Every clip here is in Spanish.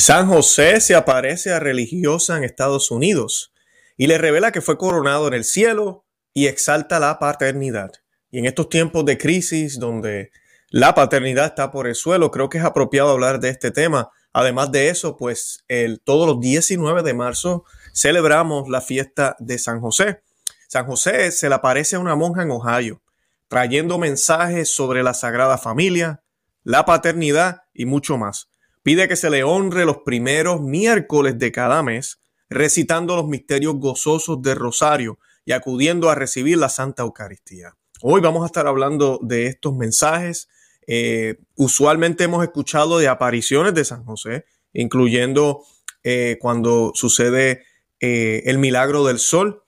San José se aparece a religiosa en Estados Unidos y le revela que fue coronado en el cielo y exalta la paternidad. Y en estos tiempos de crisis donde la paternidad está por el suelo, creo que es apropiado hablar de este tema. Además de eso, pues el, todos los 19 de marzo celebramos la fiesta de San José. San José se le aparece a una monja en Ohio, trayendo mensajes sobre la Sagrada Familia, la paternidad y mucho más pide que se le honre los primeros miércoles de cada mes, recitando los misterios gozosos del rosario y acudiendo a recibir la Santa Eucaristía. Hoy vamos a estar hablando de estos mensajes. Eh, usualmente hemos escuchado de apariciones de San José, incluyendo eh, cuando sucede eh, el milagro del sol,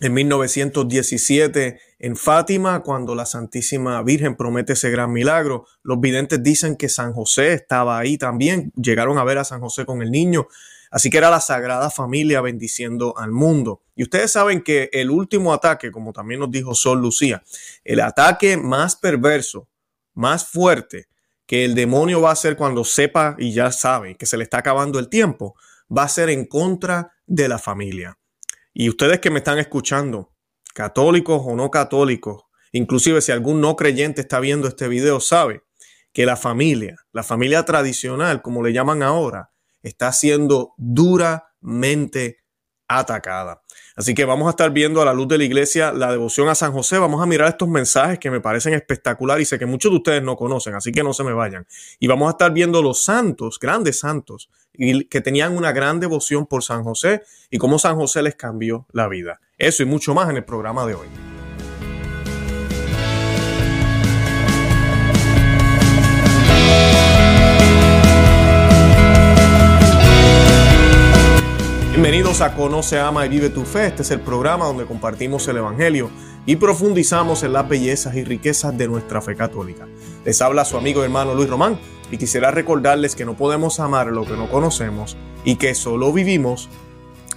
en 1917 en Fátima, cuando la Santísima Virgen promete ese gran milagro. Los videntes dicen que San José estaba ahí también, llegaron a ver a San José con el niño, así que era la Sagrada Familia bendiciendo al mundo. Y ustedes saben que el último ataque, como también nos dijo Sol Lucía, el ataque más perverso, más fuerte que el demonio va a hacer cuando sepa y ya sabe que se le está acabando el tiempo, va a ser en contra de la familia. Y ustedes que me están escuchando, católicos o no católicos, inclusive si algún no creyente está viendo este video, sabe que la familia, la familia tradicional, como le llaman ahora, está siendo duramente atacada. Así que vamos a estar viendo a la luz de la iglesia la devoción a San José. Vamos a mirar estos mensajes que me parecen espectacular y sé que muchos de ustedes no conocen, así que no se me vayan. Y vamos a estar viendo los santos, grandes santos, que tenían una gran devoción por San José y cómo San José les cambió la vida. Eso y mucho más en el programa de hoy. Bienvenidos a Conoce, Ama y Vive tu Fe. Este es el programa donde compartimos el Evangelio y profundizamos en las bellezas y riquezas de nuestra fe católica. Les habla su amigo y hermano Luis Román y quisiera recordarles que no podemos amar lo que no conocemos y que solo vivimos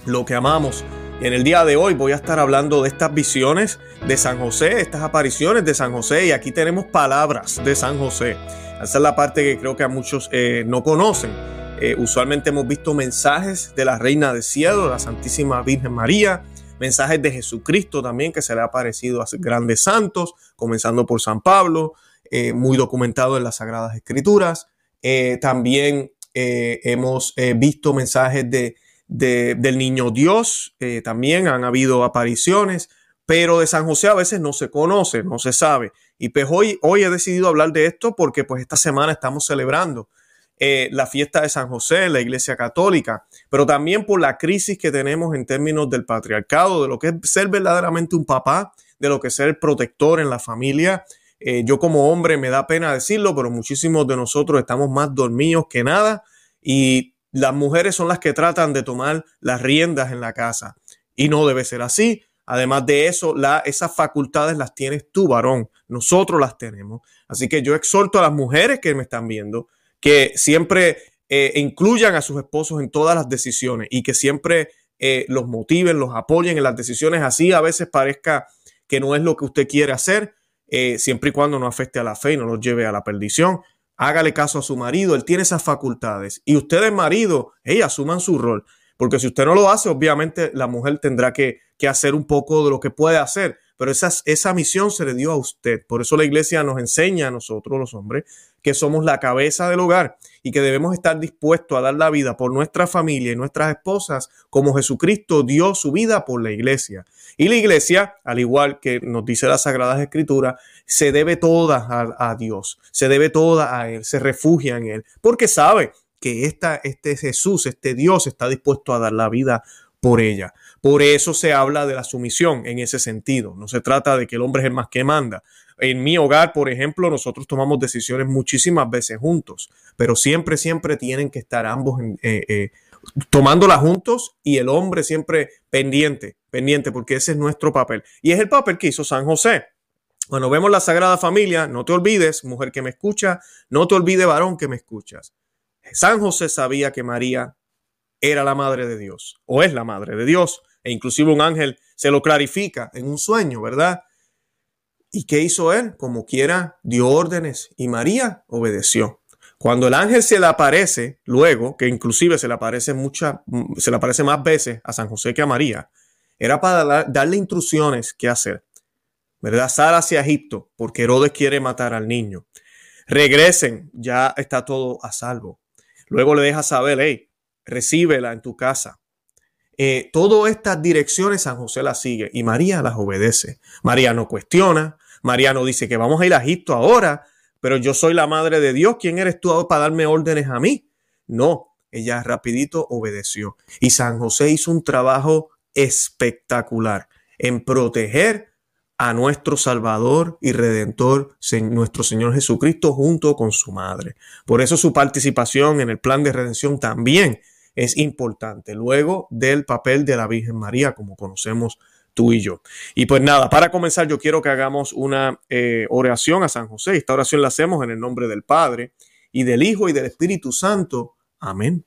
lo que amamos. Y en el día de hoy voy a estar hablando de estas visiones de San José, estas apariciones de San José y aquí tenemos palabras de San José. Esa es la parte que creo que a muchos eh, no conocen. Eh, usualmente hemos visto mensajes de la Reina del Cielo, la Santísima Virgen María, mensajes de Jesucristo también que se le ha aparecido a grandes santos, comenzando por San Pablo, eh, muy documentado en las Sagradas Escrituras. Eh, también hemos visto mensajes de, del Niño Dios, también han habido apariciones, pero de San José a veces no se conoce, no se sabe. Y pues hoy, hoy he decidido hablar de esto porque pues esta semana estamos celebrando eh, la fiesta de San José, la Iglesia Católica, pero también por la crisis que tenemos en términos del patriarcado, de lo que es ser verdaderamente un papá, de lo que es ser protector en la familia. Eh, yo como hombre me da pena decirlo, pero muchísimos de nosotros estamos más dormidos que nada y las mujeres son las que tratan de tomar las riendas en la casa y no debe ser así. Además de eso, esas facultades las tienes tú, varón. Nosotros las tenemos. Así que yo exhorto a las mujeres que me están viendo que siempre eh, incluyan a sus esposos en todas las decisiones y que siempre eh, los motiven, los apoyen en las decisiones. Así a veces parezca que no es lo que usted quiere hacer, eh, siempre y cuando no afecte a la fe y no los lleve a la perdición. Hágale caso a su marido, él tiene esas facultades. Y ustedes, marido, hey, asuman su rol. Porque si usted no lo hace, obviamente la mujer tendrá que, que hacer un poco de lo que puede hacer pero esa, esa misión se le dio a usted. Por eso la iglesia nos enseña a nosotros, los hombres, que somos la cabeza del hogar y que debemos estar dispuestos a dar la vida por nuestra familia y nuestras esposas, como Jesucristo dio su vida por la iglesia. Y la iglesia, al igual que nos dice las Sagradas Escrituras, se debe toda a, Dios, se debe toda a Él, se refugia en Él, porque sabe que esta, este Jesús, este Dios está dispuesto a dar la vida por ella. Por eso se habla de la sumisión en ese sentido. No se trata de que el hombre es el más que manda. En mi hogar, por ejemplo, nosotros tomamos decisiones muchísimas veces juntos, pero siempre, siempre tienen que estar ambos eh, eh, tomándolas juntos y el hombre siempre pendiente, pendiente, porque ese es nuestro papel. Y es el papel que hizo San José. Cuando vemos la Sagrada Familia, no te olvides, mujer que me escucha, no te olvides, varón que me escuchas. San José sabía que María era la madre de Dios o es la madre de Dios. E inclusive un ángel se lo clarifica en un sueño, ¿verdad? ¿Y qué hizo él? Como quiera, dio órdenes y María obedeció. Cuando el ángel se le aparece, luego, que inclusive se le aparece muchas, se le aparece más veces a San José que a María, era para darle instrucciones qué hacer. ¿Verdad? Sal hacia Egipto, porque Herodes quiere matar al niño. Regresen, ya está todo a salvo. Luego le deja saber, hey, recíbela en tu casa. Eh, todas estas direcciones San José las sigue y María las obedece. María no cuestiona, María no dice que vamos a ir a Egipto ahora, pero yo soy la madre de Dios, ¿quién eres tú para darme órdenes a mí? No, ella rapidito obedeció. Y San José hizo un trabajo espectacular en proteger a nuestro Salvador y Redentor, nuestro Señor Jesucristo, junto con su madre. Por eso su participación en el plan de redención también es importante, luego del papel de la Virgen María, como conocemos tú y yo. Y pues nada, para comenzar yo quiero que hagamos una eh, oración a San José. Esta oración la hacemos en el nombre del Padre y del Hijo y del Espíritu Santo. Amén.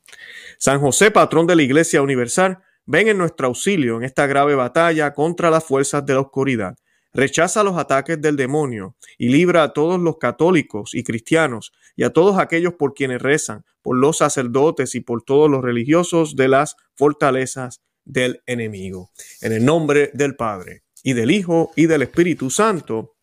San José, patrón de la Iglesia Universal, ven en nuestro auxilio en esta grave batalla contra las fuerzas de la oscuridad. Rechaza los ataques del demonio y libra a todos los católicos y cristianos y a todos aquellos por quienes rezan, por los sacerdotes y por todos los religiosos de las fortalezas del enemigo. En el nombre del Padre y del Hijo y del Espíritu Santo.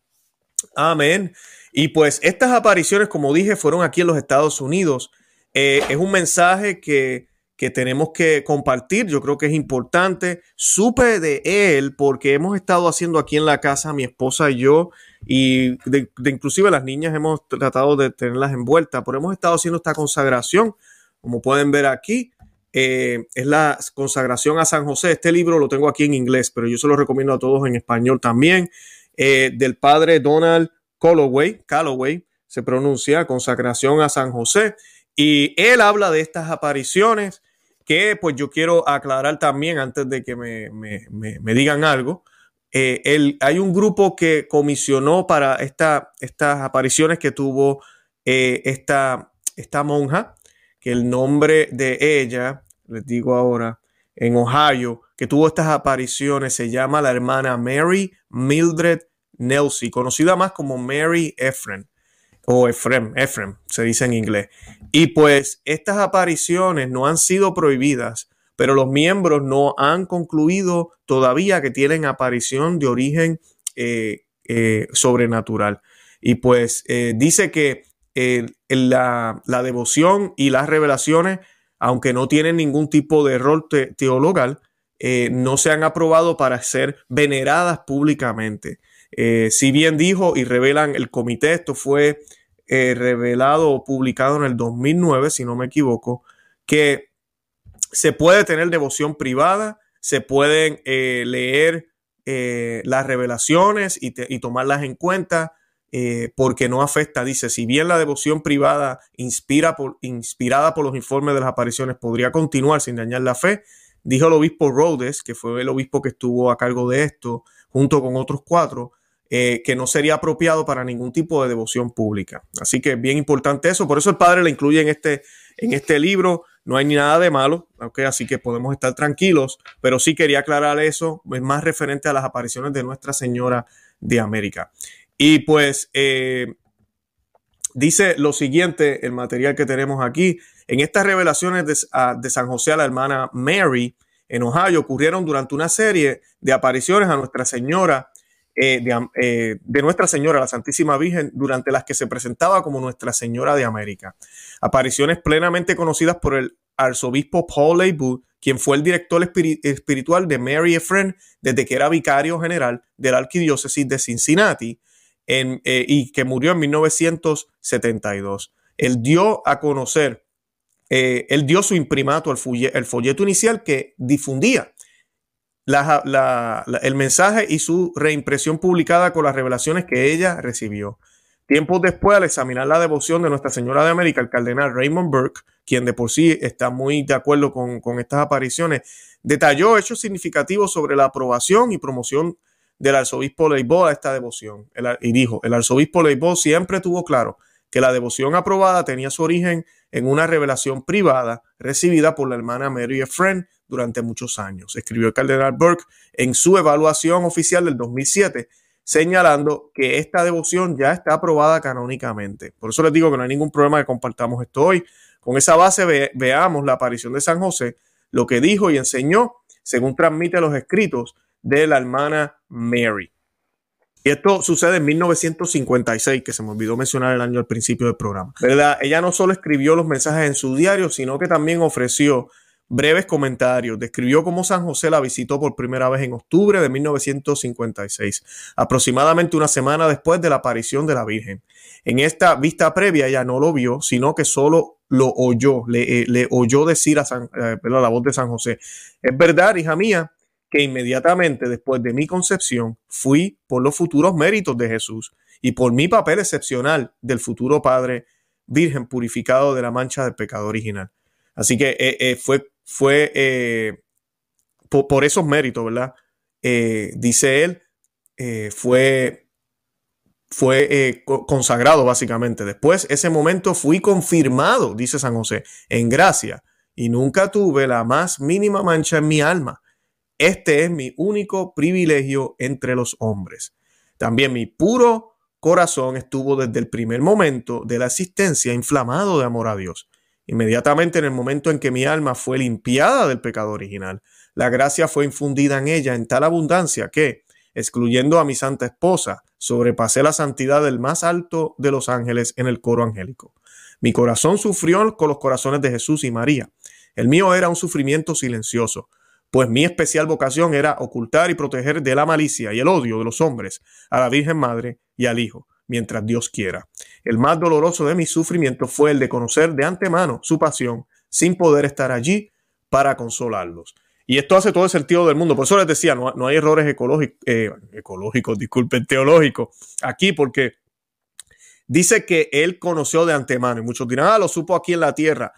Amén. Y pues estas apariciones, como dije, fueron aquí en los Estados Unidos. Eh, es un mensaje que, que tenemos que compartir. Yo creo que es importante. Supe de él porque hemos estado haciendo aquí en la casa, mi esposa y yo, y de, inclusive las niñas hemos tratado de tenerlas envueltas, pero hemos estado haciendo esta consagración, como pueden ver aquí. Eh, es la consagración a San José. Este libro lo tengo aquí en inglés, pero yo se lo recomiendo a todos en español también, eh, del padre Donald Calloway, Calloway, se pronuncia consagración a San José, y él habla de estas apariciones que pues yo quiero aclarar también antes de que me, me, digan algo. Eh, hay un grupo que comisionó para esta, estas apariciones que tuvo esta, esta monja, que el nombre de ella, les digo ahora, en Ohio, que tuvo estas apariciones, se llama la hermana Mary Mildred Nelsie, conocida más como Mary Ephraim o Ephraim, Ephraim se dice en inglés. Y pues estas apariciones no han sido prohibidas, pero los miembros no han concluido todavía que tienen aparición de origen eh, eh, sobrenatural. Y pues eh, dice que la, devoción y las revelaciones, aunque no tienen ningún tipo de rol teologal, eh, no se han aprobado para ser veneradas públicamente. Eh, si bien dijo y revelan el comité, esto fue eh, revelado o publicado en el 2009, si no me equivoco, que se puede tener devoción privada, se pueden leer las revelaciones y, tomarlas en cuenta, eh, porque no afecta, dice, si bien la devoción privada inspira inspirada por los informes de las apariciones podría continuar sin dañar la fe, dijo el obispo Rhodes, que fue el obispo que estuvo a cargo de esto, junto con otros cuatro, eh, que no sería apropiado para ningún tipo de devoción pública. Así que es bien importante eso, por eso el padre la incluye en este, en este libro, no hay ni nada de malo, okay, así que podemos estar tranquilos, pero sí quería aclarar eso, es más referente a las apariciones de Nuestra Señora de América. Y pues eh, dice lo siguiente, el material que tenemos aquí. En estas revelaciones de, San José a la hermana Mary en Ohio ocurrieron durante una serie de apariciones a Nuestra Señora, eh, eh, de, Nuestra Señora, la Santísima Virgen, durante las que se presentaba como Nuestra Señora de América. Apariciones plenamente conocidas por el arzobispo Paul Leywood, quien fue el director espiritual de Mary Ephraim desde que era vicario general de la arquidiócesis de Cincinnati eh, y que murió en 1972. Él dio a conocer, él dio su imprimato al folleto inicial que difundía el mensaje y su reimpresión publicada con las revelaciones que ella recibió. Tiempos después, al examinar la devoción de Nuestra Señora de América, el cardenal Raymond Burke, quien de por sí está muy de acuerdo con, estas apariciones, detalló hechos significativos sobre la aprobación y promoción del arzobispo Leibó a esta devoción. y dijo, el arzobispo Leibó siempre tuvo claro que la devoción aprobada tenía su origen en una revelación privada recibida por la hermana Mary Friend durante muchos años. Escribió el cardenal Burke en su evaluación oficial del 2007. señalando que esta devoción ya está aprobada canónicamente. Por eso les digo que no hay ningún problema que compartamos esto hoy. Con esa base veamos la aparición de San José, lo que dijo y enseñó, según transmite los escritos de la hermana Mary. Y esto sucede en 1956, que se me olvidó mencionar el año al principio del programa. ¿Verdad? Ella no solo escribió los mensajes en su diario, sino que también ofreció breves comentarios. Describió cómo San José la visitó por primera vez en octubre de 1956, aproximadamente una semana después de la aparición de la Virgen. En esta vista previa ella no lo vio, sino que solo lo oyó, le, eh, oyó decir a eh, la voz de San José. Es verdad, hija mía, que inmediatamente después de mi concepción fui por los futuros méritos de Jesús y por mi papel excepcional del futuro Padre Virgen purificado de la mancha del pecado original. Así que eh, fue, fue eh, por, esos méritos, ¿verdad? dice él, fue, fue consagrado básicamente. Después, ese momento fui confirmado, dice San José, en gracia y nunca tuve la más mínima mancha en mi alma este es mi único privilegio entre los hombres. También mi puro corazón estuvo desde el primer momento de la existencia inflamado de amor a Dios. Inmediatamente en el momento en que mi alma fue limpiada del pecado original, la gracia fue infundida en ella en tal abundancia que, excluyendo a mi santa esposa, sobrepasé la santidad del más alto de los ángeles en el coro angélico. Mi corazón sufrió con los corazones de Jesús y María. El mío era un sufrimiento silencioso, pues mi especial vocación era ocultar y proteger de la malicia y el odio de los hombres a la Virgen Madre y al Hijo, mientras Dios quiera. El más doloroso de mis sufrimientos fue el de conocer de antemano su pasión sin poder estar allí para consolarlos. Y esto hace todo el sentido del mundo. Por eso les decía, no, hay errores ecológicos, eh, ecológicos, disculpen, teológicos aquí, porque dice que él conoció de antemano. Y muchos dirán, ah, lo supo aquí en la tierra.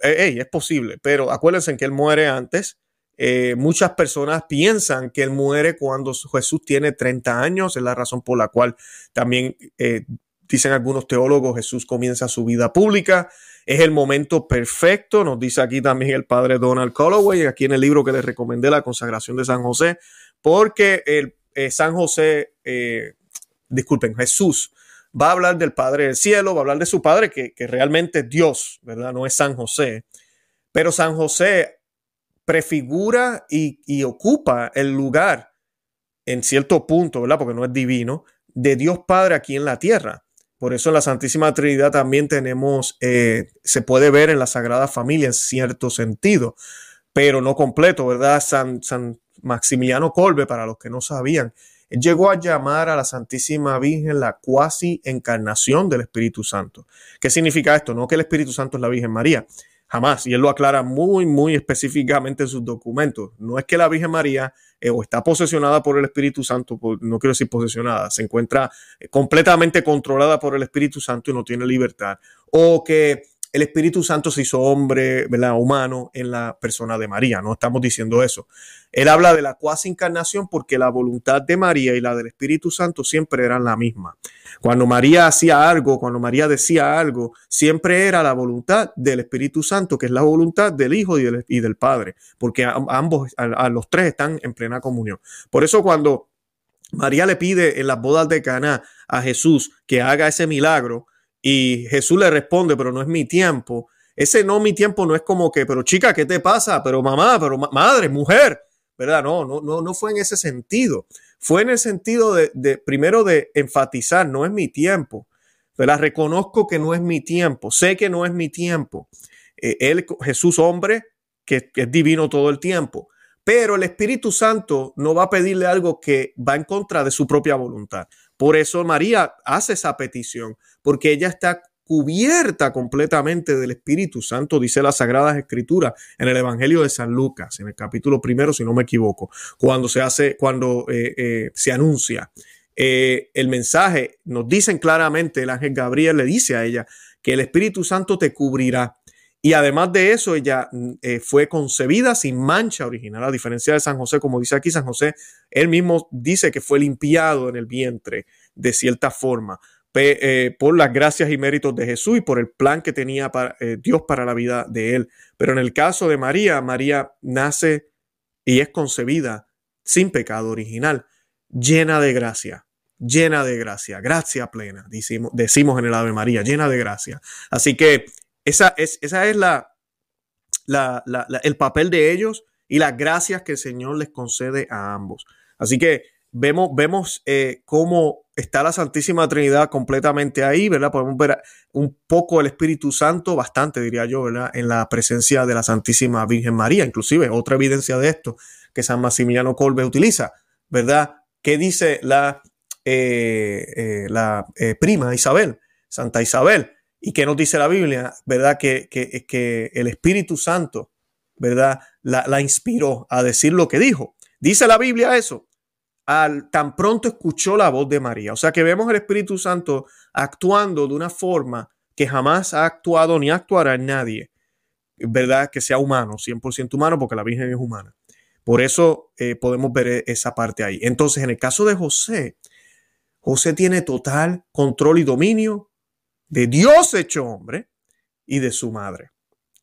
es posible, pero acuérdense que él muere antes eh, muchas personas piensan que él muere cuando Jesús tiene 30 años, es la razón por la cual también eh, dicen algunos teólogos Jesús comienza su vida pública. Es el momento perfecto, nos dice aquí también el padre Donald Colloway, aquí en el libro que les recomendé, La consagración de San José, porque el, eh, San José, disculpen, Jesús va a hablar del Padre del Cielo, va a hablar de su Padre, que, que realmente es Dios, ¿verdad? No es San José. Pero San José prefigura y, ocupa el lugar en cierto punto, ¿verdad? Porque no es divino, de Dios Padre aquí en la tierra. Por eso en la Santísima Trinidad también tenemos, eh, se puede ver en la Sagrada Familia en cierto sentido, pero no completo, ¿verdad? San, San Maximiliano Colbe, para los que no sabían, llegó a llamar a la Santísima Virgen la cuasi encarnación del Espíritu Santo. ¿Qué significa esto? No que el Espíritu Santo es la Virgen María, Jamás. Y él lo aclara muy, muy específicamente en sus documentos. No es que la Virgen María eh, o está posesionada por el Espíritu Santo, no quiero decir posesionada, se encuentra eh, completamente controlada por el Espíritu Santo y no tiene libertad. O que el Espíritu Santo se hizo hombre. Humano en la persona de María. No estamos diciendo eso. Él habla de la cuasi encarnación porque la voluntad de María y la del Espíritu Santo siempre eran la misma. Cuando María hacía algo, cuando María decía algo, siempre era la voluntad del Espíritu Santo, que es la voluntad del Hijo y del, Padre, porque ambos, a, los tres están en plena comunión. Por eso cuando María le pide en las bodas de Caná a Jesús que haga ese milagro, y Jesús le responde, pero no es mi tiempo. Ese no mi tiempo no es como que, pero chica, ¿qué te pasa? Pero mamá, pero madre, mujer, ¿verdad? No, no, no, no fue en ese sentido. Fue en el sentido de, primero de enfatizar, no es mi tiempo. ¿verdad? Reconozco que no es mi tiempo, sé que no es mi tiempo. Eh, él, Jesús hombre, que, que es divino todo el tiempo. Pero el Espíritu Santo no va a pedirle algo que va en contra de su propia voluntad. Por eso María hace esa petición, porque ella está cubierta completamente del Espíritu Santo, dice las Sagradas Escrituras en el Evangelio de San Lucas, en el capítulo primero, si no me equivoco, cuando se hace, cuando eh, eh, se anuncia eh, el mensaje, nos dicen claramente, el ángel Gabriel le dice a ella que el Espíritu Santo te cubrirá. Y además de eso, ella fue concebida sin mancha original, a diferencia de San José, como dice aquí San José, él mismo dice que fue limpiado en el vientre de cierta forma eh, por las gracias y méritos de Jesús y por el plan que tenía eh, Dios para la vida de él. Pero en el caso de María, María nace y es concebida sin pecado original, llena de gracia. llena de gracia, gracia plena, decimos, decimos en el Ave María, llena de gracia. Así que esa es, la, el papel de ellos y las gracias que el Señor les concede a ambos. Así que vemos, vemos eh, cómo está la Santísima Trinidad completamente ahí, ¿verdad? Podemos ver un poco el Espíritu Santo, bastante diría yo, ¿verdad? En la presencia de la Santísima Virgen María, inclusive otra evidencia de esto que San Maximiliano Colbe utiliza, ¿verdad? ¿Qué dice la, eh, eh, la prima Isabel, Santa Isabel? ¿Y qué nos dice la Biblia? ¿Verdad? Que, que, que el Espíritu Santo, ¿verdad? La, inspiró a decir lo que dijo. Dice la Biblia eso, al, tan pronto escuchó la voz de María. O sea que vemos el Espíritu Santo actuando de una forma que jamás ha actuado ni actuará en nadie, ¿verdad? Que sea humano, 100% humano, porque la Virgen es humana. Por eso eh, podemos ver esa parte ahí. Entonces, en el caso de José, José tiene total control y dominio de Dios hecho hombre y de su madre,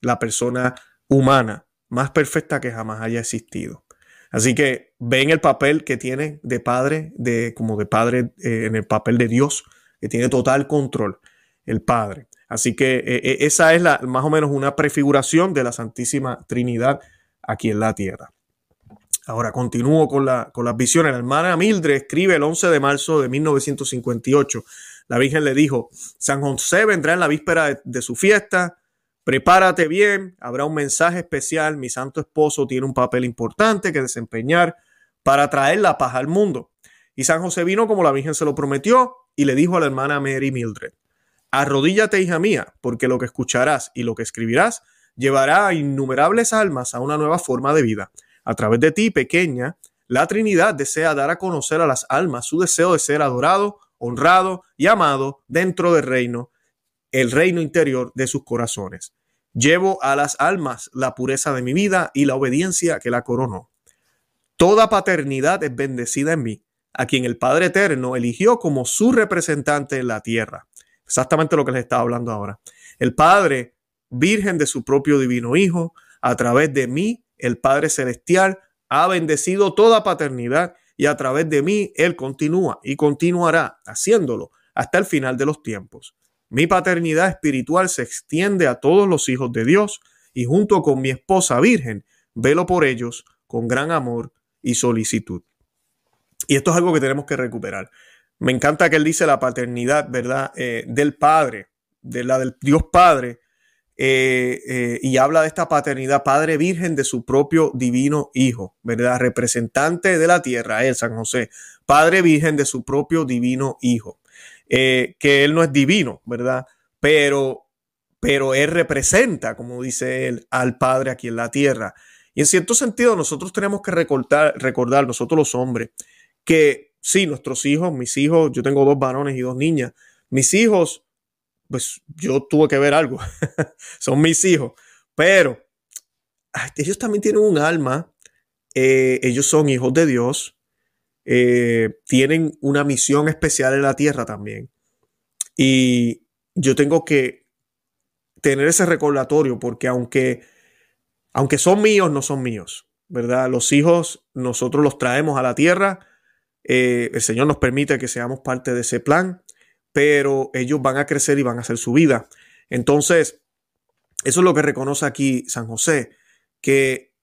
la persona humana más perfecta que jamás haya existido. Así que ven el papel que tiene de padre, de, como de padre eh, en el papel de Dios, que tiene total control, el Padre. Así que eh, eh, esa es la, más o menos una prefiguración de la Santísima Trinidad aquí en la tierra. Ahora continúo con, la, con las visiones. La hermana Mildred escribe el 11 de marzo de 1958. La Virgen le dijo, San José vendrá en la víspera de su fiesta, Prepárate bien, habrá un mensaje especial. Mi santo esposo tiene un papel importante que desempeñar para traer la paz al mundo. Y San José vino como la Virgen se lo prometió y le dijo a la hermana Mary Mildred, arrodíllate hija mía, porque lo que escucharás y lo que escribirás llevará a innumerables almas a una nueva forma de vida. A través de ti, pequeña, la Trinidad desea dar a conocer a las almas su deseo de ser adorado, honrado y amado dentro del reino el reino interior de sus corazones. Llevo a las almas la pureza de mi vida y la obediencia que la coronó. Toda paternidad es bendecida en mí, a quien el Padre Eterno eligió como su representante en la tierra. Exactamente lo que les estaba hablando ahora. El Padre, Virgen de su propio divino Hijo, a través de mí, el Padre Celestial, ha bendecido toda paternidad y a través de mí Él continúa y continuará haciéndolo hasta el final de los tiempos. Mi paternidad espiritual se extiende a todos los hijos de Dios y junto con mi esposa virgen, velo por ellos con gran amor y solicitud. Y esto es algo que tenemos que recuperar. Me encanta que él dice la paternidad, ¿verdad? Eh, del Padre, de la del Dios Padre, eh, eh, y habla de esta paternidad Padre Virgen de su propio divino Hijo, ¿verdad? Representante de la tierra, él, San José, Padre Virgen de su propio divino Hijo. Eh, que él no es divino, ¿verdad? Pero, pero él representa, como dice él, al Padre aquí en la tierra. Y en cierto sentido nosotros tenemos que recordar, recordar nosotros los hombres, que sí, nuestros hijos, mis hijos, yo tengo dos varones y dos niñas, mis hijos, pues yo tuve que ver algo, son mis hijos, pero ellos también tienen un alma, eh, ellos son hijos de Dios, eh, tienen una misión especial en la tierra también. Y yo tengo que tener ese recordatorio porque aunque, aunque son míos, no son míos, ¿verdad? Los hijos nosotros los traemos a la tierra, eh, el Señor nos permite que seamos parte de ese plan, pero ellos van a crecer y van a hacer su vida. Entonces, eso es lo que reconoce aquí San José, que,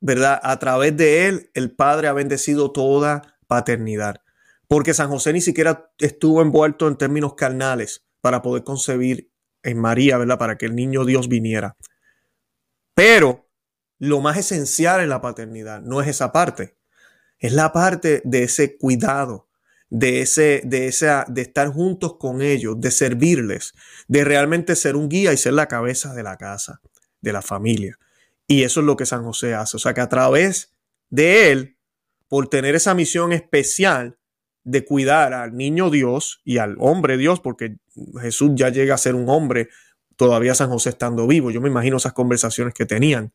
¿verdad? A través de él, el Padre ha bendecido toda paternidad. Porque San José ni siquiera estuvo envuelto en términos carnales para poder concebir en María, ¿verdad? Para que el niño Dios viniera. Pero lo más esencial en la paternidad no es esa parte, es la parte de ese cuidado, de ese, de esa, de estar juntos con ellos, de servirles, de realmente ser un guía y ser la cabeza de la casa, de la familia. Y eso es lo que San José hace. O sea que a través de él por tener esa misión especial de cuidar al niño Dios y al hombre Dios, porque Jesús ya llega a ser un hombre, todavía San José estando vivo. Yo me imagino esas conversaciones que tenían.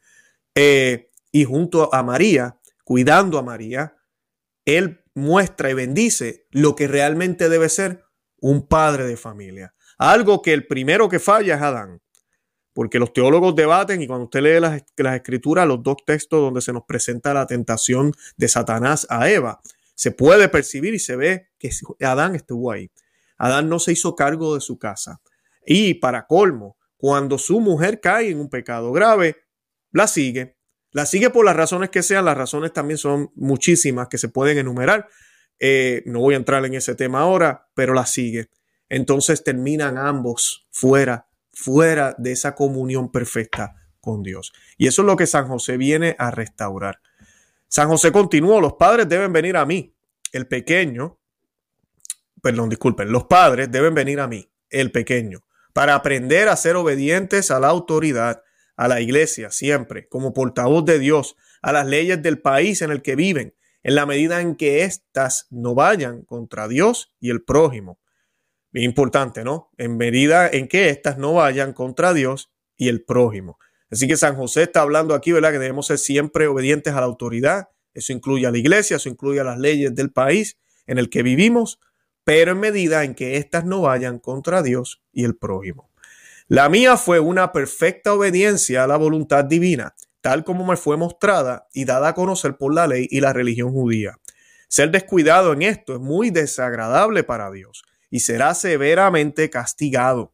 Eh, y junto a María, cuidando a María, él muestra y bendice lo que realmente debe ser un padre de familia. Algo que el primero que falla es Adán porque los teólogos debaten y cuando usted lee las, escrituras, los dos textos donde se nos presenta la tentación de Satanás a Eva, se puede percibir y se ve que Adán estuvo ahí. Adán no se hizo cargo de su casa. Y para colmo, cuando su mujer cae en un pecado grave, la sigue. La sigue por las razones que sean. Las razones también son muchísimas que se pueden enumerar. Eh, no voy a entrar en ese tema ahora, pero la sigue. Entonces terminan ambos fuera, fuera de esa comunión perfecta con Dios. Y eso es lo que San José viene a restaurar. San José continuó, los padres deben venir a mí. El pequeño, perdón, disculpen, los padres deben venir a mí, el pequeño, para aprender a ser obedientes a la autoridad, a la iglesia, siempre, como portavoz de Dios, a las leyes del país en el que viven, en la medida en que éstas no vayan contra Dios y el prójimo. Bien importante, ¿no? En medida en que éstas no vayan contra Dios y el prójimo. Así que San José está hablando aquí, ¿verdad? Que debemos ser siempre obedientes a la autoridad. Eso incluye a la iglesia, eso incluye a las leyes del país en el que vivimos, pero en medida en que éstas no vayan contra Dios y el prójimo. La mía fue una perfecta obediencia a la voluntad divina, tal como me fue mostrada y dada a conocer por la ley y la religión judía. Ser descuidado en esto es muy desagradable para Dios y será severamente castigado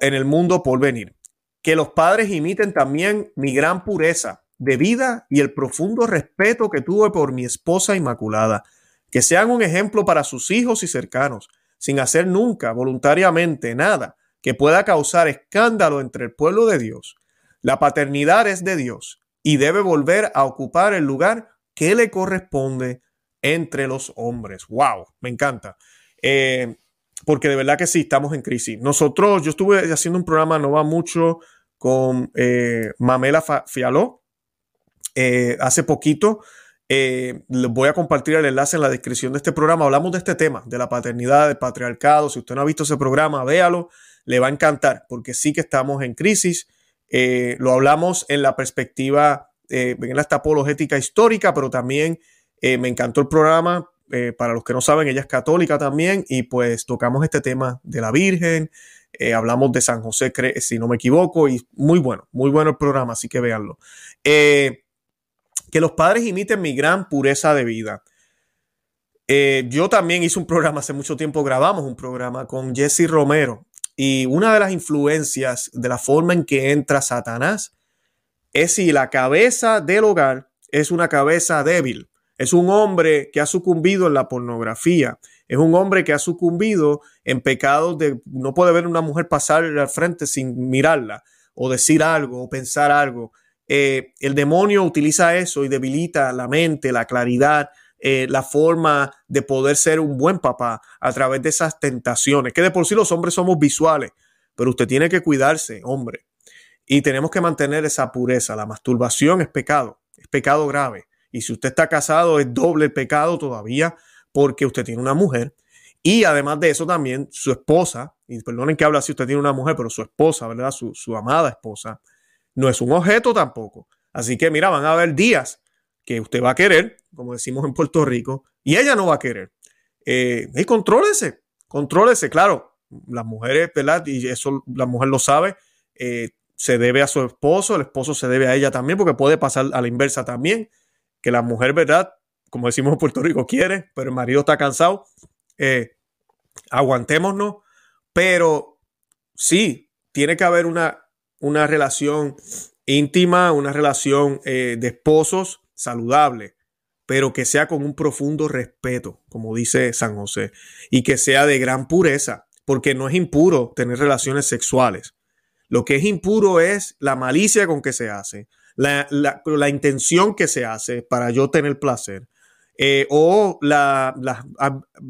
en el mundo por venir que los padres imiten también mi gran pureza de vida y el profundo respeto que tuve por mi esposa inmaculada, que sean un ejemplo para sus hijos y cercanos, sin hacer nunca voluntariamente nada que pueda causar escándalo entre el pueblo de Dios. La paternidad es de Dios y debe volver a ocupar el lugar que le corresponde entre los hombres. ¡Wow! Me encanta. Eh, porque de verdad que sí, estamos en crisis. Nosotros, yo estuve haciendo un programa no va mucho con eh, Mamela Fialó eh, hace poquito. Les voy a compartir el enlace en la descripción de este programa. Hablamos de este tema, de la paternidad, del patriarcado. Si usted no ha visto ese programa, véalo, le va a encantar, porque sí que estamos en crisis. lo hablamos en la perspectiva, en la apologética histórica, pero también me encantó el programa eh, para los que no saben, ella es católica también y pues tocamos este tema de la Virgen, eh, hablamos de San José, si no me equivoco, y muy bueno, muy bueno el programa, así que véanlo. Eh, que los padres imiten mi gran pureza de vida. yo también hice un programa hace mucho tiempo, grabamos un programa con Jesse Romero y una de las influencias de la forma en que entra Satanás es si la cabeza del hogar es una cabeza débil. Es un hombre que ha sucumbido en la pornografía. Es un hombre que ha sucumbido en pecados de no puede ver una mujer pasar al frente sin mirarla o decir algo o pensar algo. Eh, el demonio utiliza eso y debilita la mente, la claridad, eh, la forma de poder ser un buen papá a través de esas tentaciones, que de por sí los hombres somos visuales, pero usted tiene que cuidarse, hombre. Y tenemos que mantener esa pureza. La masturbación es pecado, es pecado grave. Y si usted está casado, es doble pecado todavía porque usted tiene una mujer. Y además de eso también su esposa, y perdonen que habla si usted tiene una mujer, pero su esposa, ¿verdad? Su, amada esposa, no es un objeto tampoco. Así que mira, van a haber días que usted va a querer, como decimos en Puerto Rico, y ella no va a querer. Eh, y contrólese, contrólese, claro, las mujeres, ¿verdad? Y eso la mujer lo sabe, eh, se debe a su esposo, el esposo se debe a ella también, porque puede pasar a la inversa también que la mujer, ¿verdad? Como decimos en Puerto Rico, quiere, pero el marido está cansado. Eh, aguantémonos, pero sí, tiene que haber una, una relación íntima, una relación de esposos saludable, pero que sea con un profundo respeto, como dice San José, y que sea de gran pureza, porque no es impuro tener relaciones sexuales. Lo que es impuro es la malicia con que se hace, la, la, intención que se hace para yo tener placer. Eh, o las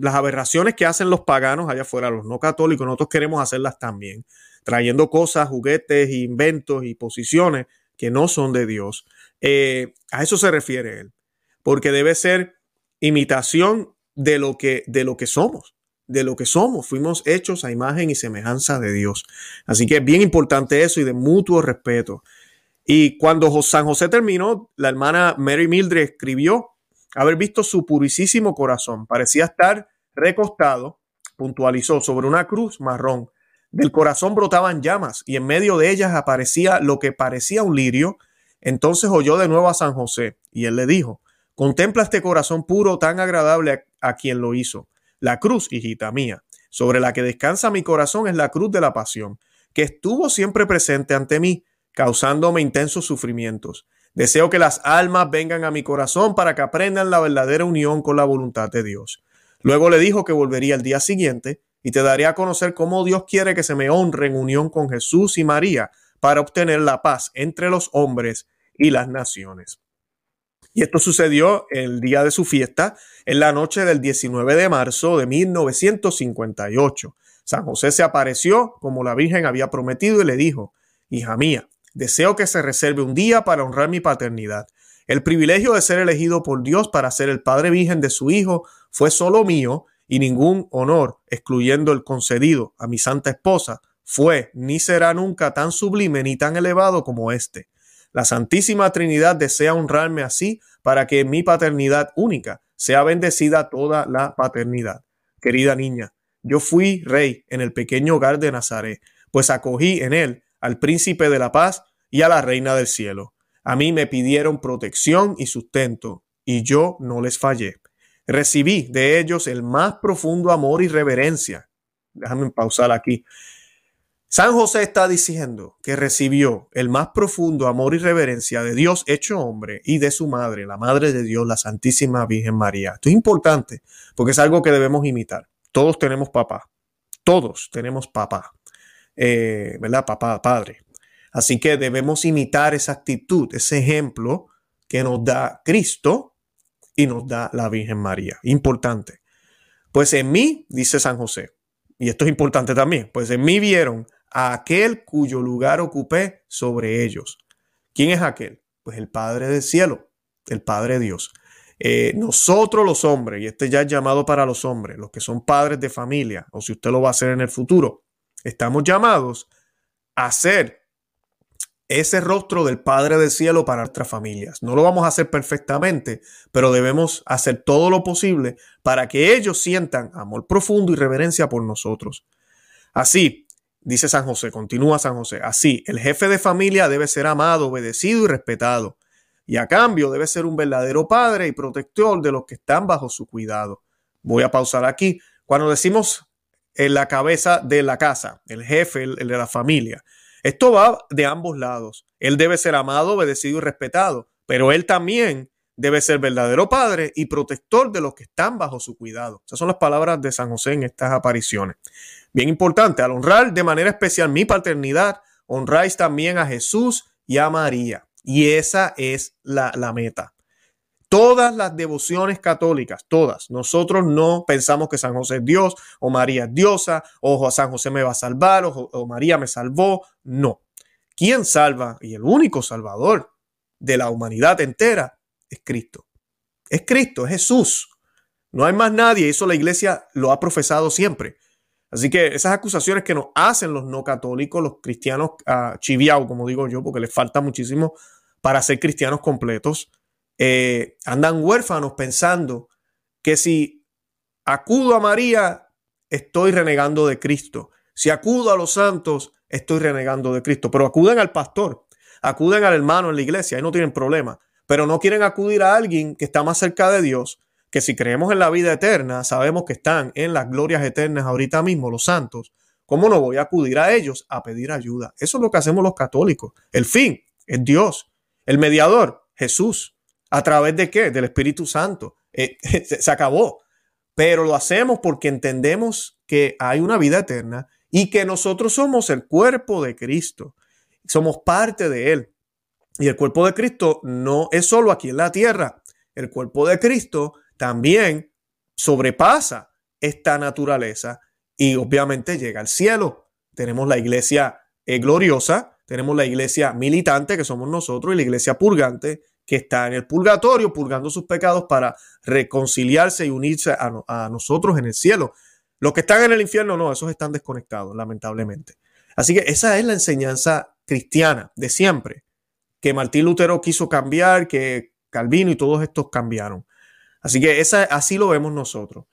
aberraciones que hacen los paganos allá afuera, los no católicos, nosotros queremos hacerlas también, trayendo cosas, juguetes, inventos y posiciones que no son de Dios. Eh, a eso se refiere él, porque debe ser imitación de lo que, de lo que somos, de lo que somos. Fuimos hechos a imagen y semejanza de Dios. Así que es bien importante eso y de mutuo respeto. Y cuando San José terminó, la hermana Mary Mildred escribió haber visto su purísimo corazón. Parecía estar recostado, puntualizó, sobre una cruz marrón. Del corazón brotaban llamas y en medio de ellas aparecía lo que parecía un lirio. Entonces oyó de nuevo a San José y él le dijo, Contempla este corazón puro tan agradable a, quien lo hizo. La cruz, hijita mía, sobre la que descansa mi corazón es la cruz de la pasión, que estuvo siempre presente ante mí, causándome intensos sufrimientos. Deseo que las almas vengan a mi corazón para que aprendan la verdadera unión con la voluntad de Dios. Luego le dijo que volvería el día siguiente y te daría a conocer cómo Dios quiere que se me honre en unión con Jesús y María para obtener la paz entre los hombres y las naciones. Y esto sucedió el día de su fiesta, en la noche del 19 de marzo de 1958. San José se apareció como la Virgen había prometido y le dijo, Hija mía, deseo que se reserve un día para honrar mi paternidad. El privilegio de ser elegido por Dios para ser el Padre Virgen de su Hijo fue solo mío y ningún honor, excluyendo el concedido a mi santa esposa, fue ni será nunca tan sublime ni tan elevado como este. La Santísima Trinidad desea honrarme así para que mi paternidad única sea bendecida toda la paternidad. Querida niña, yo fui rey en el pequeño hogar de Nazaret, pues acogí en él al príncipe de la paz y a la reina del cielo. A mí me pidieron protección y sustento, y yo no les fallé. Recibí de ellos el más profundo amor y reverencia. Déjame pausar aquí. San José está diciendo que recibió el más profundo amor y reverencia de Dios hecho hombre y de su madre, la Madre de Dios, la Santísima Virgen María. Esto es importante porque es algo que debemos imitar. Todos tenemos papá. Todos tenemos papá. Eh, ¿Verdad? Papá, padre. Así que debemos imitar esa actitud, ese ejemplo que nos da Cristo y nos da la Virgen María. Importante. Pues en mí, dice San José, y esto es importante también, pues en mí vieron a aquel cuyo lugar ocupé sobre ellos. ¿Quién es aquel? Pues el Padre del cielo, el Padre Dios. Eh, nosotros los hombres, y este ya es llamado para los hombres, los que son padres de familia, o si usted lo va a hacer en el futuro, estamos llamados a ser ese rostro del Padre del Cielo para nuestras familias. No lo vamos a hacer perfectamente, pero debemos hacer todo lo posible para que ellos sientan amor profundo y reverencia por nosotros. Así, Dice San José, continúa San José, así, el jefe de familia debe ser amado, obedecido y respetado, y a cambio debe ser un verdadero padre y protector de los que están bajo su cuidado. Voy a pausar aquí. Cuando decimos en la cabeza de la casa, el jefe, el, de la familia, esto va de ambos lados. Él debe ser amado, obedecido y respetado, pero él también debe ser verdadero padre y protector de los que están bajo su cuidado. Esas son las palabras de San José en estas apariciones. Bien importante, al honrar de manera especial mi paternidad, honráis también a Jesús y a María. Y esa es la, meta. Todas las devociones católicas, todas, nosotros no pensamos que San José es Dios o María es diosa o San José me va a salvar o, o María me salvó. No. ¿Quién salva? Y el único salvador de la humanidad entera es Cristo. Es Cristo, es Jesús. No hay más nadie. Eso la iglesia lo ha profesado siempre. Así que esas acusaciones que nos hacen los no católicos, los cristianos uh, chiviados, como digo yo, porque les falta muchísimo para ser cristianos completos, eh, andan huérfanos pensando que si acudo a María, estoy renegando de Cristo. Si acudo a los santos, estoy renegando de Cristo. Pero acuden al pastor, acuden al hermano en la iglesia, ahí no tienen problema. Pero no quieren acudir a alguien que está más cerca de Dios que si creemos en la vida eterna, sabemos que están en las glorias eternas ahorita mismo los santos, ¿cómo no voy a acudir a ellos a pedir ayuda? Eso es lo que hacemos los católicos. El fin es Dios. El mediador, Jesús. ¿A través de qué? Del Espíritu Santo. Eh, se acabó. Pero lo hacemos porque entendemos que hay una vida eterna y que nosotros somos el cuerpo de Cristo. Somos parte de Él. Y el cuerpo de Cristo no es solo aquí en la tierra. El cuerpo de Cristo también sobrepasa esta naturaleza y obviamente llega al cielo. Tenemos la iglesia eh, gloriosa, tenemos la iglesia militante que somos nosotros y la iglesia purgante que está en el purgatorio purgando sus pecados para reconciliarse y unirse a, a nosotros en el cielo. Los que están en el infierno no, esos están desconectados, lamentablemente. Así que esa es la enseñanza cristiana de siempre, que Martín Lutero quiso cambiar, que Calvino y todos estos cambiaron. Así que esa, así lo vemos nosotros.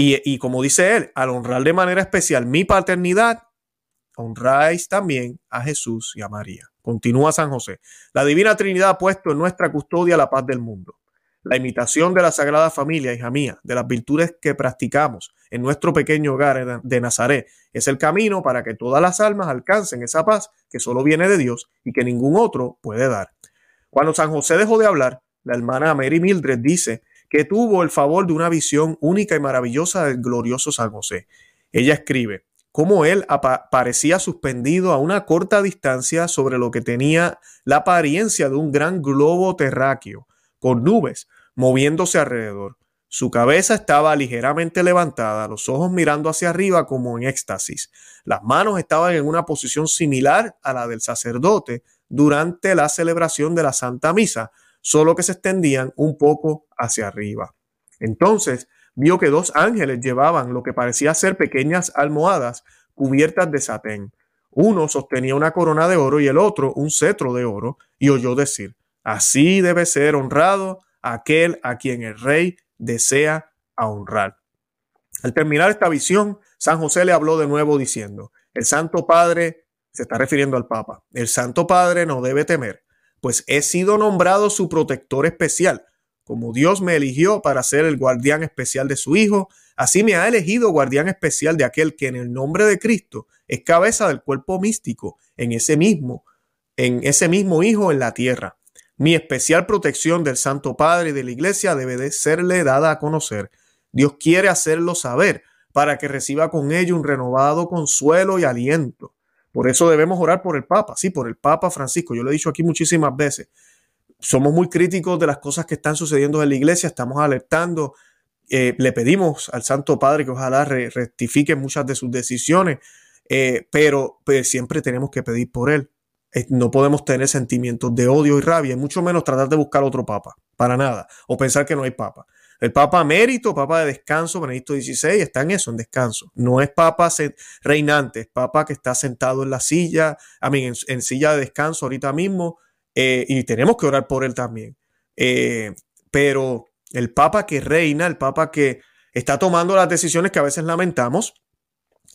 Y, como dice él, al honrar de manera especial mi paternidad, honráis también a Jesús y a María. Continúa San José. La Divina Trinidad ha puesto en nuestra custodia la paz del mundo. La imitación de la Sagrada Familia, hija mía, de las virtudes que practicamos en nuestro pequeño hogar de Nazaret, es el camino para que todas las almas alcancen esa paz que solo viene de Dios y que ningún otro puede dar. Cuando San José dejó de hablar, la hermana Mary Mildred dice que tuvo el favor de una visión única y maravillosa del glorioso San José. Ella escribe, cómo él parecía suspendido a una corta distancia sobre lo que tenía la apariencia de un gran globo terráqueo, con nubes moviéndose alrededor. Su cabeza estaba ligeramente levantada, los ojos mirando hacia arriba como en éxtasis. Las manos estaban en una posición similar a la del sacerdote durante la celebración de la Santa Misa, solo que se extendían un poco hacia arriba. Entonces vio que dos ángeles llevaban lo que parecía ser pequeñas almohadas cubiertas de satén. Uno sostenía una corona de oro y el otro un cetro de oro, y oyó decir, así debe ser honrado aquel a quien el rey desea honrar. Al terminar esta visión, San José le habló de nuevo diciendo, el Santo Padre, se está refiriendo al Papa, el Santo Padre no debe temer, pues he sido nombrado su protector especial. Como Dios me eligió para ser el guardián especial de su Hijo, así me ha elegido guardián especial de aquel que en el nombre de Cristo es cabeza del cuerpo místico, en ese mismo, en ese mismo Hijo en la tierra. Mi especial protección del Santo Padre y de la Iglesia debe de serle dada a conocer. Dios quiere hacerlo saber para que reciba con ello un renovado consuelo y aliento. Por eso debemos orar por el Papa, sí, por el Papa Francisco. Yo lo he dicho aquí muchísimas veces. Somos muy críticos de las cosas que están sucediendo en la iglesia, estamos alertando, eh, le pedimos al Santo Padre que ojalá rectifique muchas de sus decisiones, eh, pero pues, siempre tenemos que pedir por él. Eh, no podemos tener sentimientos de odio y rabia, y mucho menos tratar de buscar otro papa, para nada, o pensar que no hay papa. El papa mérito, papa de descanso, Benedicto XVI, está en eso, en descanso. No es papa reinante, es papa que está sentado en la silla, a mí, en, silla de descanso ahorita mismo, eh, y tenemos que orar por él también. Eh, pero el papa que reina, el papa que está tomando las decisiones que a veces lamentamos,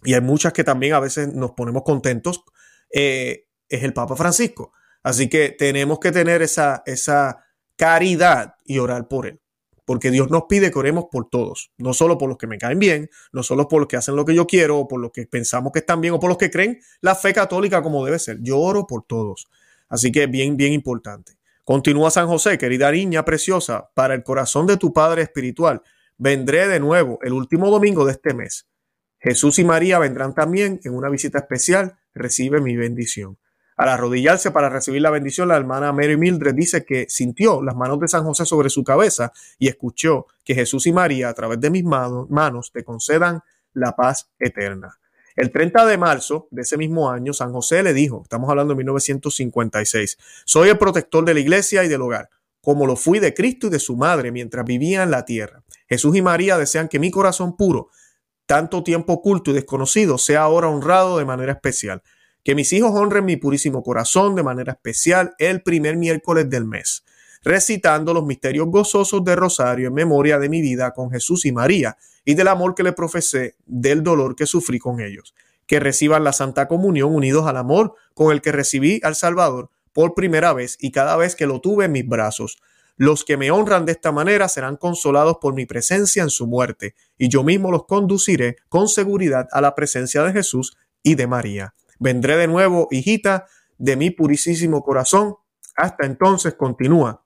y hay muchas que también a veces nos ponemos contentos, eh, es el Papa Francisco. Así que tenemos que tener esa, esa caridad y orar por él. Porque Dios nos pide que oremos por todos, no solo por los que me caen bien, no solo por los que hacen lo que yo quiero, o por los que pensamos que están bien, o por los que creen la fe católica como debe ser. Yo oro por todos. Así que bien, bien importante. Continúa San José, querida niña preciosa, para el corazón de tu Padre Espiritual. Vendré de nuevo el último domingo de este mes. Jesús y María vendrán también en una visita especial. Recibe mi bendición. Al arrodillarse para recibir la bendición, la hermana Mary Mildred dice que sintió las manos de San José sobre su cabeza y escuchó que Jesús y María, a través de mis manos, te concedan la paz eterna. El 30 de marzo de ese mismo año, San José le dijo, estamos hablando de 1956, soy el protector de la iglesia y del hogar, como lo fui de Cristo y de su madre mientras vivía en la tierra. Jesús y María desean que mi corazón puro, tanto tiempo oculto y desconocido, sea ahora honrado de manera especial. Que mis hijos honren mi purísimo corazón de manera especial el primer miércoles del mes, recitando los misterios gozosos de Rosario en memoria de mi vida con Jesús y María y del amor que le profesé, del dolor que sufrí con ellos. Que reciban la Santa Comunión unidos al amor con el que recibí al Salvador por primera vez y cada vez que lo tuve en mis brazos. Los que me honran de esta manera serán consolados por mi presencia en su muerte, y yo mismo los conduciré con seguridad a la presencia de Jesús y de María. Vendré de nuevo, hijita, de mi purísimo corazón. Hasta entonces continúa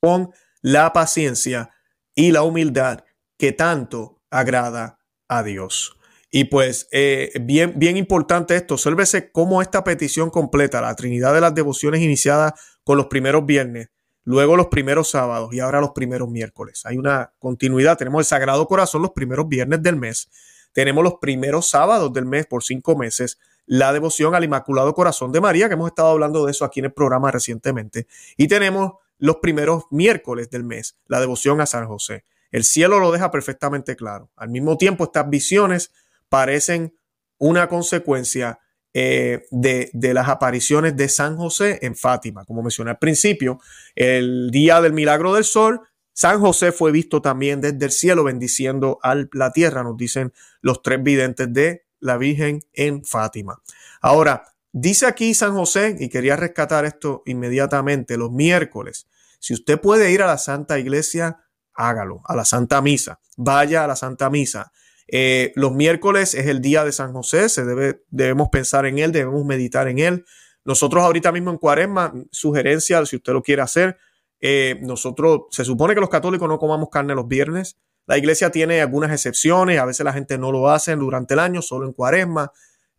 con la paciencia y la humildad que tanto agrada a Dios. Y pues eh, bien, bien importante esto, obsérvese cómo esta petición completa la Trinidad de las devociones iniciadas con los primeros viernes, luego los primeros sábados y ahora los primeros miércoles. Hay una continuidad, tenemos el Sagrado Corazón los primeros viernes del mes, tenemos los primeros sábados del mes por cinco meses, la devoción al Inmaculado Corazón de María, que hemos estado hablando de eso aquí en el programa recientemente. Y tenemos los primeros miércoles del mes, la devoción a San José. El cielo lo deja perfectamente claro. Al mismo tiempo, estas visiones parecen una consecuencia eh, de, de, las apariciones de San José en Fátima. Como mencioné al principio, el día del milagro del sol, San José fue visto también desde el cielo bendiciendo a la tierra, nos dicen los tres videntes de la Virgen en Fátima. Ahora, dice aquí San José, y quería rescatar esto inmediatamente, los miércoles. Si usted puede ir a la Santa Iglesia, hágalo, a la Santa Misa. Vaya a la Santa Misa. Eh, los miércoles es el día de San José, se debe, debemos pensar en él, debemos meditar en él. Nosotros ahorita mismo en Cuaresma, sugerencia, si usted lo quiere hacer, eh, nosotros, se supone que los católicos no comamos carne los viernes. La iglesia tiene algunas excepciones, a veces la gente no lo hace durante el año, solo en Cuaresma,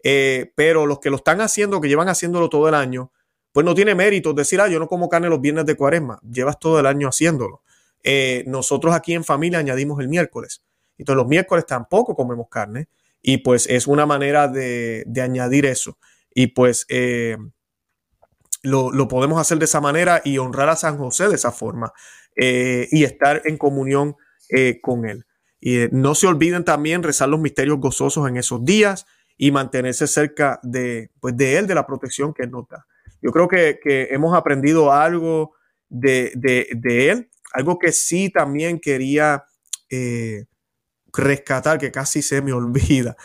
eh, pero los que lo están haciendo, que llevan haciéndolo todo el año, pues no tiene mérito decir, ah, yo no como carne los viernes de Cuaresma, llevas todo el año haciéndolo. nosotros aquí en familia añadimos el miércoles. Entonces los miércoles tampoco comemos carne y pues es una manera de, añadir eso. Y pues eh, lo, podemos hacer de esa manera y honrar a San José de esa forma eh, y estar en comunión eh, con él. Y no se olviden también rezar los misterios gozosos en esos días y mantenerse cerca de, pues, de él, de la protección que él nos da. Yo creo que, hemos aprendido algo de, él, algo que sí también quería rescatar, que casi se me olvida.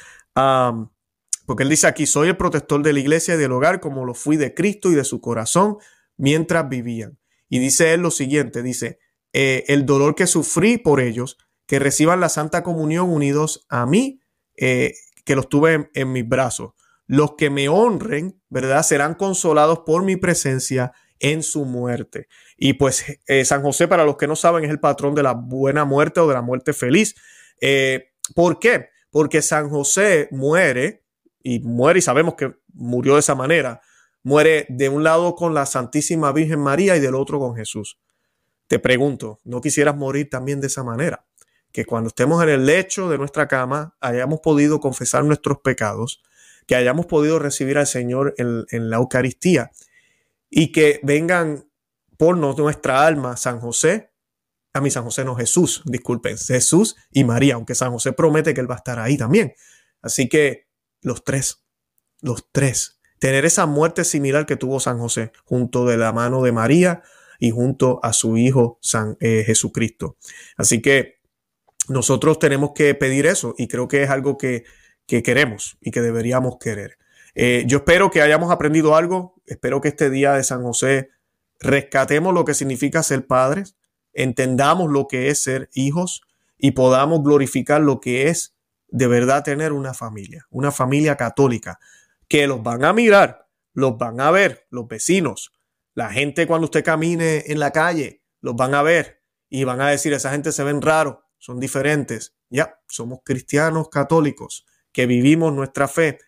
porque él dice aquí, soy el protector de la iglesia y del hogar como lo fui de Cristo y de su corazón mientras vivían. Y dice él lo siguiente, dice, eh, el dolor que sufrí por ellos, que reciban la Santa Comunión unidos a mí, eh, que los tuve en, mis brazos. Los que me honren, ¿verdad? Serán consolados por mi presencia en su muerte. Y pues eh, San José, para los que no saben, es el patrón de la buena muerte o de la muerte feliz. ¿Por qué? Porque San José muere, y muere y sabemos que murió de esa manera, muere de un lado con la Santísima Virgen María y del otro con Jesús. Te pregunto, ¿no quisieras morir también de esa manera? Que cuando estemos en el lecho de nuestra cama hayamos podido confesar nuestros pecados, que hayamos podido recibir al Señor en, la Eucaristía y que vengan por nuestra alma San José, a mi San José no Jesús, disculpen, Jesús y María, aunque San José promete que él va a estar ahí también. Así que los tres, los tres, tener esa muerte similar que tuvo San José, junto de la mano de María y junto a su Hijo San eh, Jesucristo. Así que nosotros tenemos que pedir eso y creo que es algo que, queremos y que deberíamos querer. Eh, yo espero que hayamos aprendido algo, espero que este día de San José rescatemos lo que significa ser padres, entendamos lo que es ser hijos y podamos glorificar lo que es de verdad tener una familia, una familia católica, que los van a mirar, los van a ver, los vecinos, la gente cuando usted camine en la calle, los van a ver y van a decir, esa gente se ven raro, son diferentes. Ya, somos cristianos católicos que vivimos nuestra fe.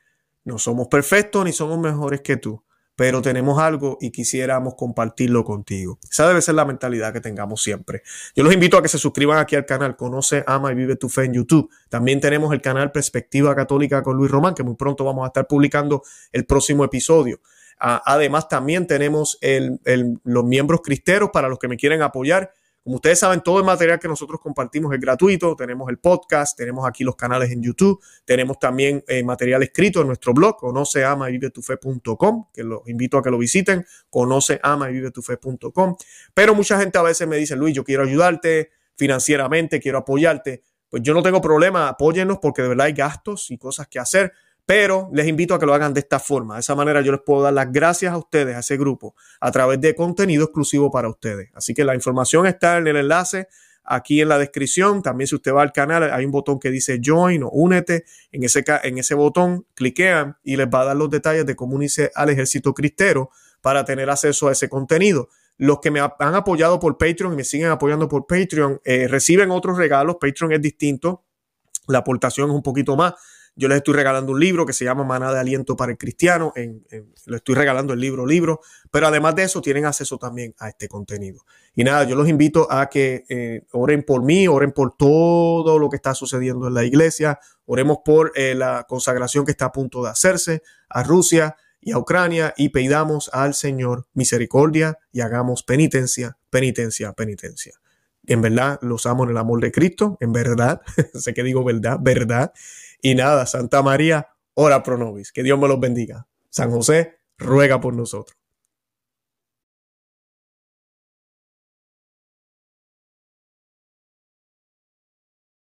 No somos perfectos ni somos mejores que tú, pero tenemos algo y quisiéramos compartirlo contigo. Esa debe ser la mentalidad que tengamos siempre. Yo los invito a que se suscriban aquí al canal Conoce, Ama y Vive tu Fe en YouTube. También tenemos el canal Perspectiva Católica con Luis Román, que muy pronto vamos a estar publicando el próximo episodio. Ah, además, también tenemos los miembros cristeros para los que me quieren apoyar como ustedes saben, todo el material que nosotros compartimos es gratuito. Tenemos el podcast, tenemos aquí los canales en YouTube, tenemos también eh, material escrito en nuestro blog, conoce, ama y que los invito a que lo visiten, conoce, ama y Pero mucha gente a veces me dice, Luis, yo quiero ayudarte financieramente, quiero apoyarte. Pues yo no tengo problema, apóyennos porque de verdad hay gastos y cosas que hacer pero les invito a que lo hagan de esta forma. De esa manera yo les puedo dar las gracias a ustedes, a ese grupo, a través de contenido exclusivo para ustedes. Así que la información está en el enlace aquí en la descripción. También si usted va al canal, hay un botón que dice Join o Únete. En ese, en ese botón cliquean y les va a dar los detalles de cómo unirse al ejército cristero para tener acceso a ese contenido. Los que me han apoyado por Patreon y me siguen apoyando por Patreon eh, reciben otros regalos. Patreon es distinto. La aportación es un poquito más yo les estoy regalando un libro que se llama Maná de Aliento para el Cristiano. En, les estoy regalando el libro, libro. Pero además de eso, tienen acceso también a este contenido. Y nada, yo los invito a que eh, oren por mí, oren por todo lo que está sucediendo en la iglesia. Oremos por eh, la consagración que está a punto de hacerse a Rusia y a Ucrania y pedamos al Señor misericordia y hagamos penitencia, penitencia, penitencia. En verdad, los amo en el amor de Cristo, en verdad, sé que digo verdad, verdad. Y nada, Santa María, ora pro nobis. Que Dios me los bendiga. San José, ruega por nosotros.